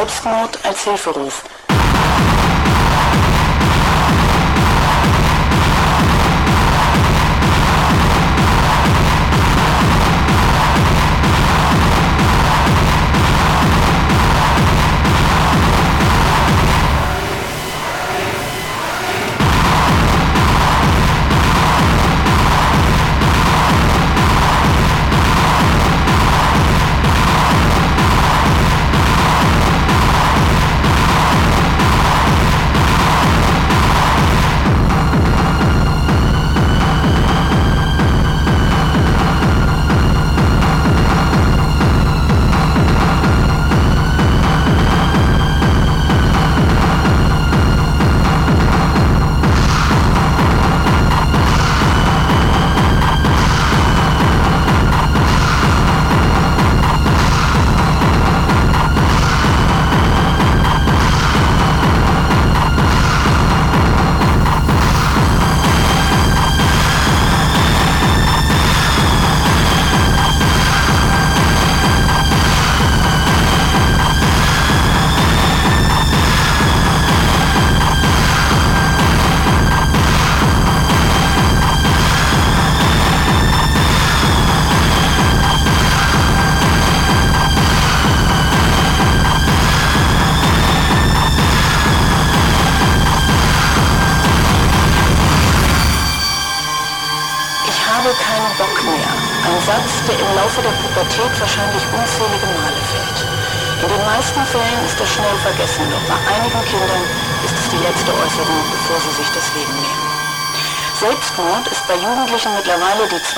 Selbstmord als Hilferuf.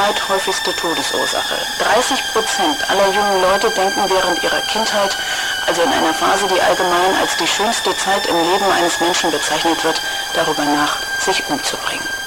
Zweithäufigste Todesursache. 30 Prozent aller jungen Leute denken während ihrer Kindheit, also in einer Phase, die allgemein als die schönste Zeit im Leben eines Menschen bezeichnet wird, darüber nach, sich umzubringen.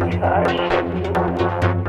Königreich.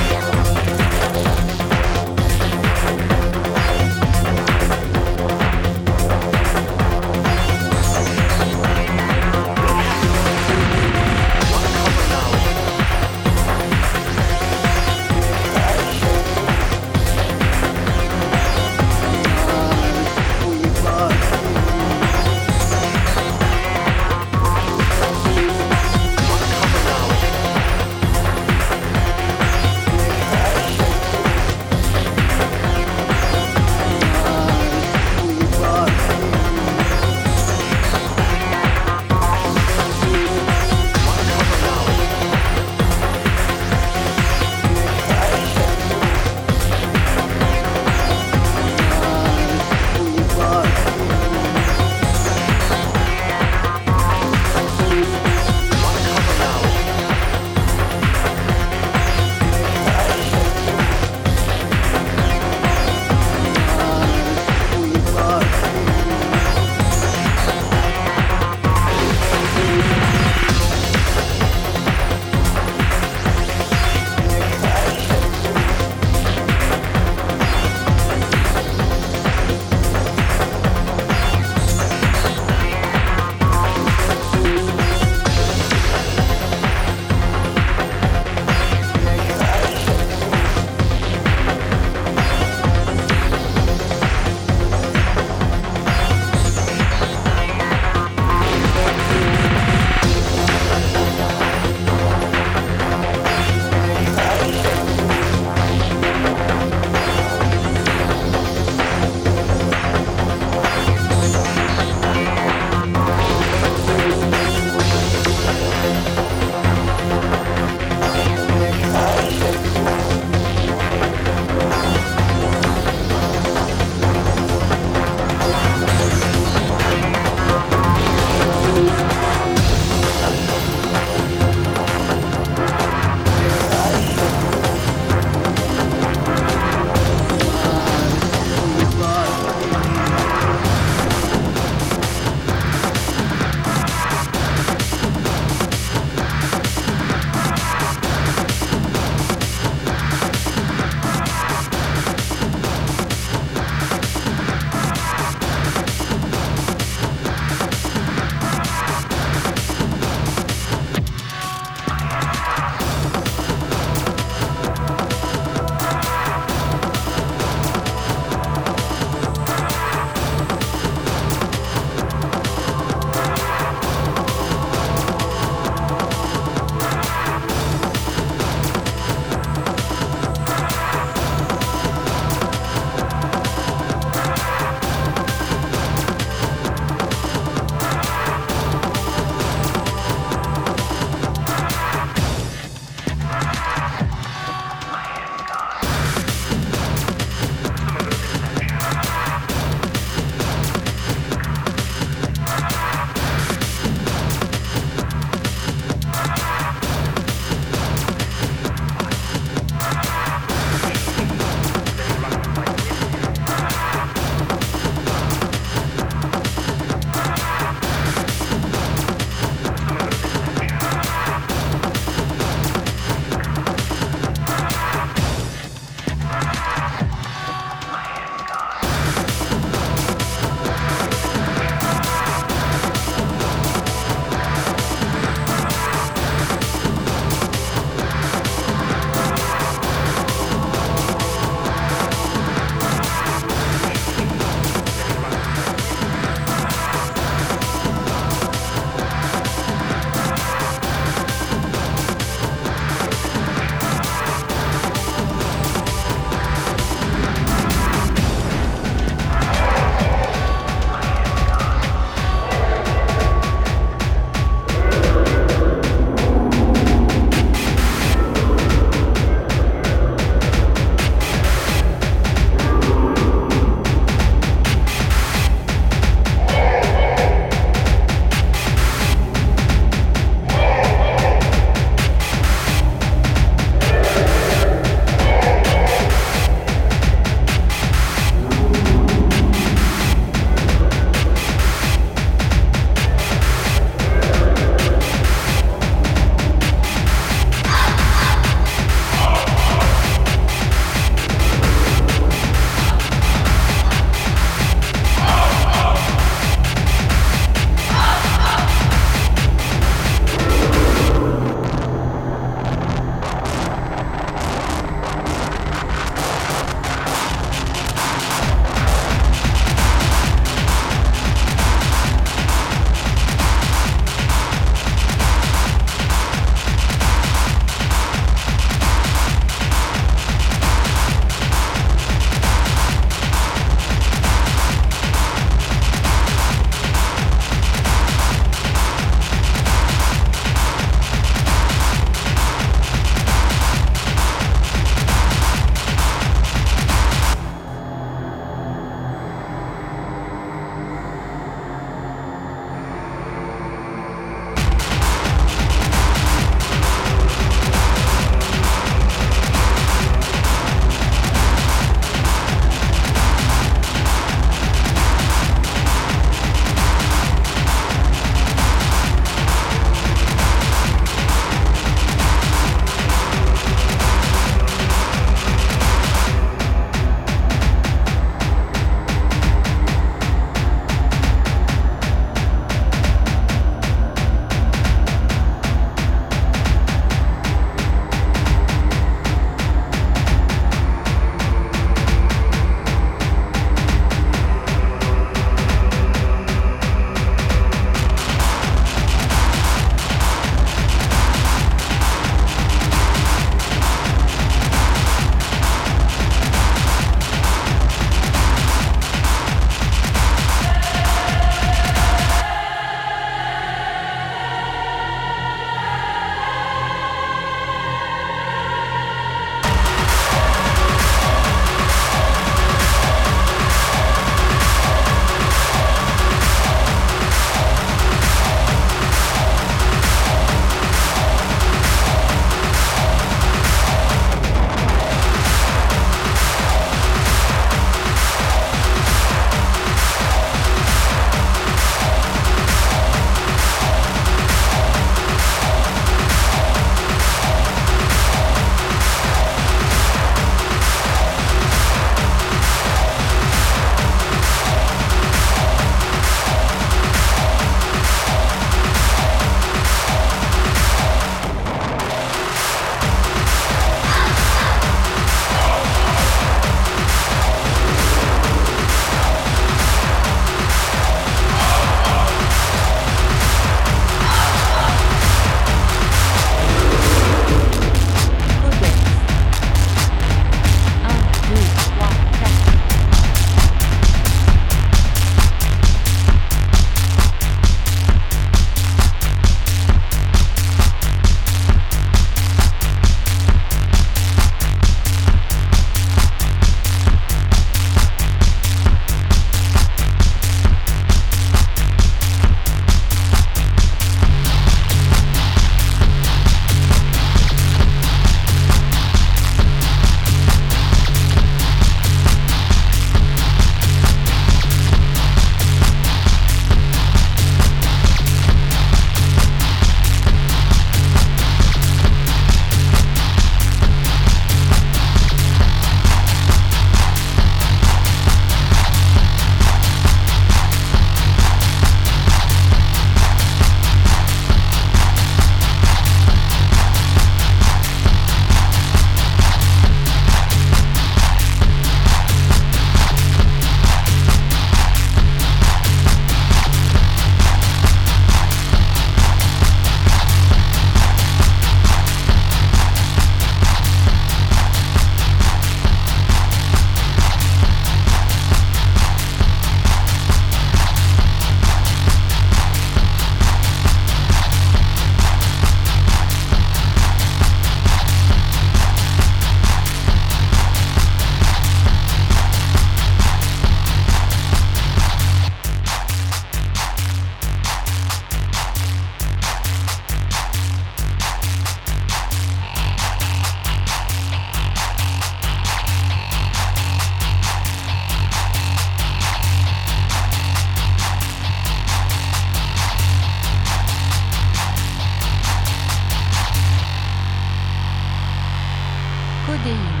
proteína.